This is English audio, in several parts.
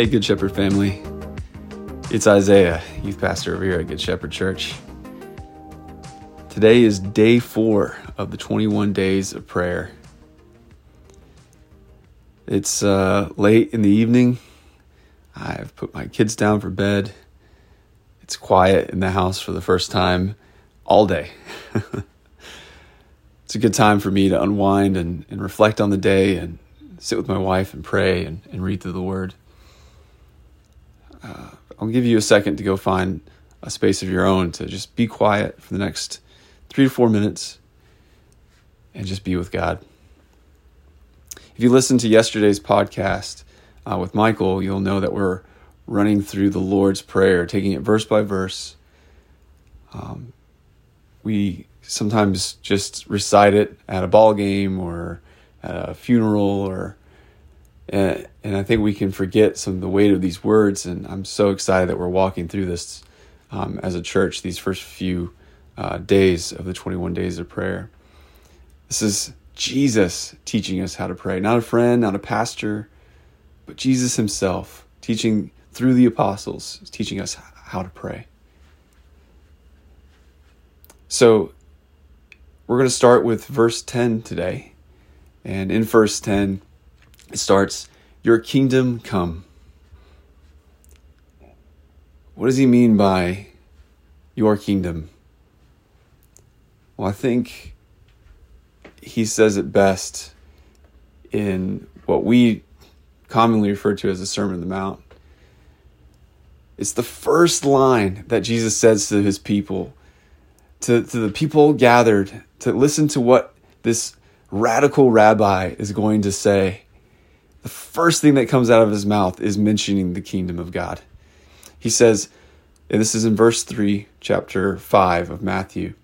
Hey, Good Shepherd family. It's Isaiah, youth pastor over here at Good Shepherd Church. Today is day four of the 21 days of prayer. It's uh, late in the evening. I've put my kids down for bed. It's quiet in the house for the first time all day. it's a good time for me to unwind and, and reflect on the day and sit with my wife and pray and, and read through the Word. Uh, I'll give you a second to go find a space of your own to just be quiet for the next three to four minutes and just be with God. If you listened to yesterday's podcast uh, with Michael, you'll know that we're running through the Lord's Prayer, taking it verse by verse. Um, we sometimes just recite it at a ball game or at a funeral or and, and I think we can forget some of the weight of these words. And I'm so excited that we're walking through this um, as a church these first few uh, days of the 21 days of prayer. This is Jesus teaching us how to pray, not a friend, not a pastor, but Jesus Himself teaching through the apostles, teaching us how to pray. So we're going to start with verse 10 today. And in verse 10, it starts, Your kingdom come. What does he mean by your kingdom? Well, I think he says it best in what we commonly refer to as the Sermon on the Mount. It's the first line that Jesus says to his people, to, to the people gathered to listen to what this radical rabbi is going to say the first thing that comes out of his mouth is mentioning the kingdom of God. He says, and this is in verse 3, chapter 5 of Matthew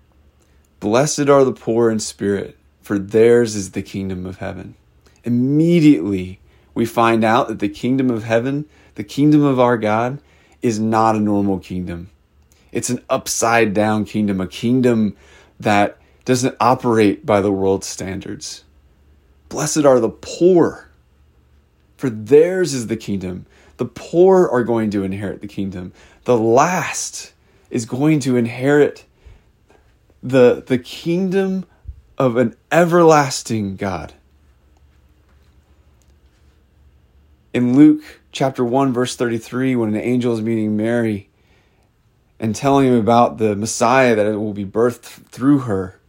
Blessed are the poor in spirit, for theirs is the kingdom of heaven. Immediately, we find out that the kingdom of heaven, the kingdom of our God, is not a normal kingdom. It's an upside down kingdom, a kingdom that doesn't operate by the world's standards. Blessed are the poor for theirs is the kingdom. The poor are going to inherit the kingdom. The last is going to inherit the, the kingdom of an everlasting God. In Luke chapter 1, verse 33, when an angel is meeting Mary and telling him about the Messiah that will be birthed through her,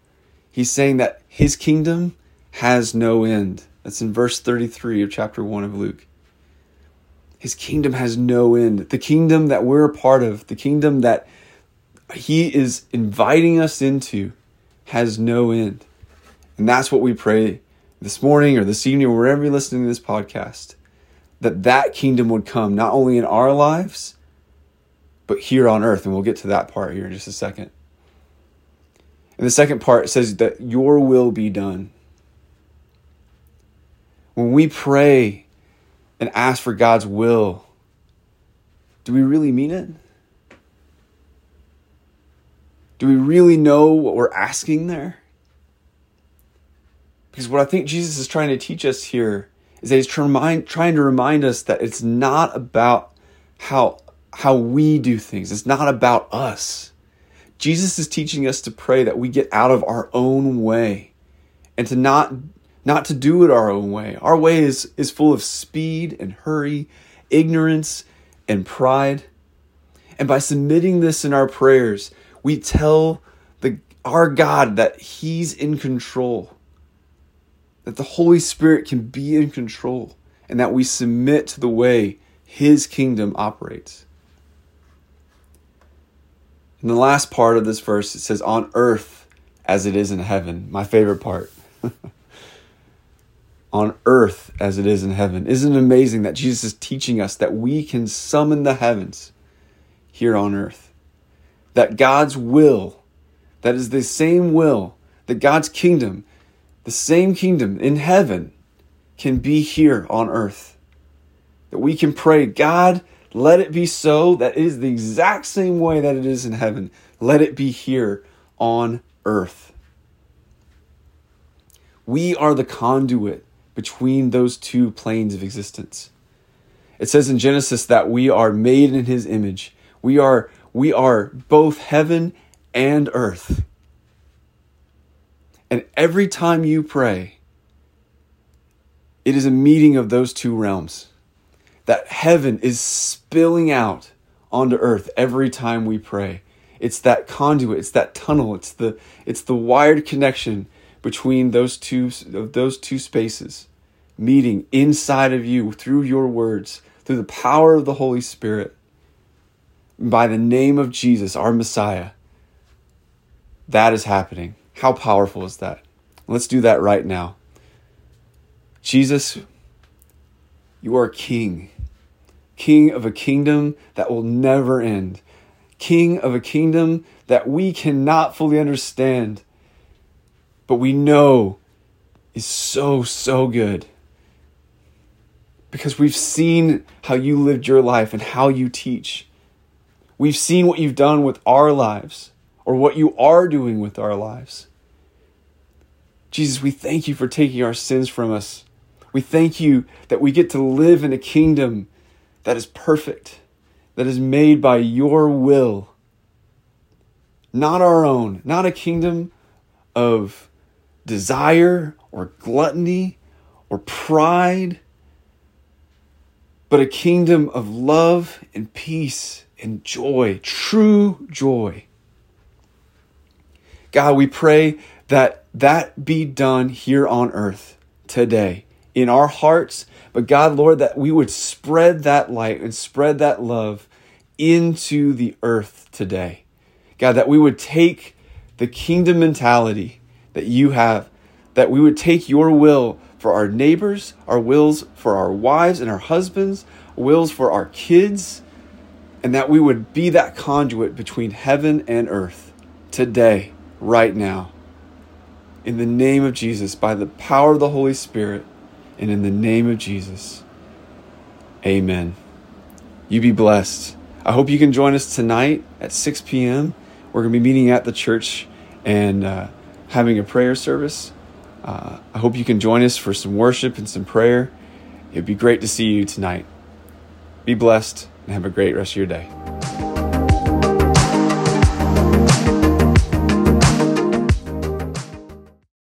he's saying that his kingdom has no end. That's in verse 33 of chapter 1 of Luke. His kingdom has no end. The kingdom that we're a part of, the kingdom that he is inviting us into, has no end. And that's what we pray this morning or this evening or wherever you're listening to this podcast that that kingdom would come not only in our lives but here on earth and we'll get to that part here in just a second and the second part says that your will be done when we pray and ask for God's will, do we really mean it? Do we really know what we're asking there? Because what I think Jesus is trying to teach us here is that he's trying to remind, us that it's not about how, how we do things, it's not about us. Jesus is teaching us to pray that we get out of our own way and to not not to do it our own way. Our way is, is full of speed and hurry, ignorance and pride. And by submitting this in our prayers, we tell the, our God that He's in control, that the Holy Spirit can be in control, and that we submit to the way His kingdom operates. In the last part of this verse, it says, On earth as it is in heaven. My favorite part. on earth as it is in heaven. Isn't it amazing that Jesus is teaching us that we can summon the heavens here on earth? That God's will, that is the same will, that God's kingdom, the same kingdom in heaven, can be here on earth. That we can pray, God, let it be so that it is the exact same way that it is in heaven. Let it be here on earth. We are the conduit between those two planes of existence. It says in Genesis that we are made in his image. We are we are both heaven and earth. And every time you pray, it is a meeting of those two realms. That heaven is spilling out onto earth every time we pray. It's that conduit, it's that tunnel, it's the it's the wired connection between those two those two spaces meeting inside of you through your words, through the power of the Holy Spirit. By the name of Jesus, our Messiah. That is happening. How powerful is that? Let's do that right now. Jesus, you are king, king of a kingdom that will never end, king of a kingdom that we cannot fully understand, but we know is so, so good. Because we've seen how you lived your life and how you teach. We've seen what you've done with our lives or what you are doing with our lives. Jesus, we thank you for taking our sins from us. We thank you that we get to live in a kingdom that is perfect, that is made by your will, not our own, not a kingdom of desire or gluttony or pride, but a kingdom of love and peace and joy, true joy. God, we pray that that be done here on earth today in our hearts. But God, Lord, that we would spread that light and spread that love into the earth today. God, that we would take the kingdom mentality that you have, that we would take your will for our neighbors, our wills for our wives and our husbands, wills for our kids, and that we would be that conduit between heaven and earth today, right now. In the name of Jesus, by the power of the Holy Spirit, and in the name of Jesus, amen. You be blessed. I hope you can join us tonight at 6 p.m. We're going to be meeting at the church and uh, having a prayer service. Uh, I hope you can join us for some worship and some prayer. It'd be great to see you tonight. Be blessed and have a great rest of your day.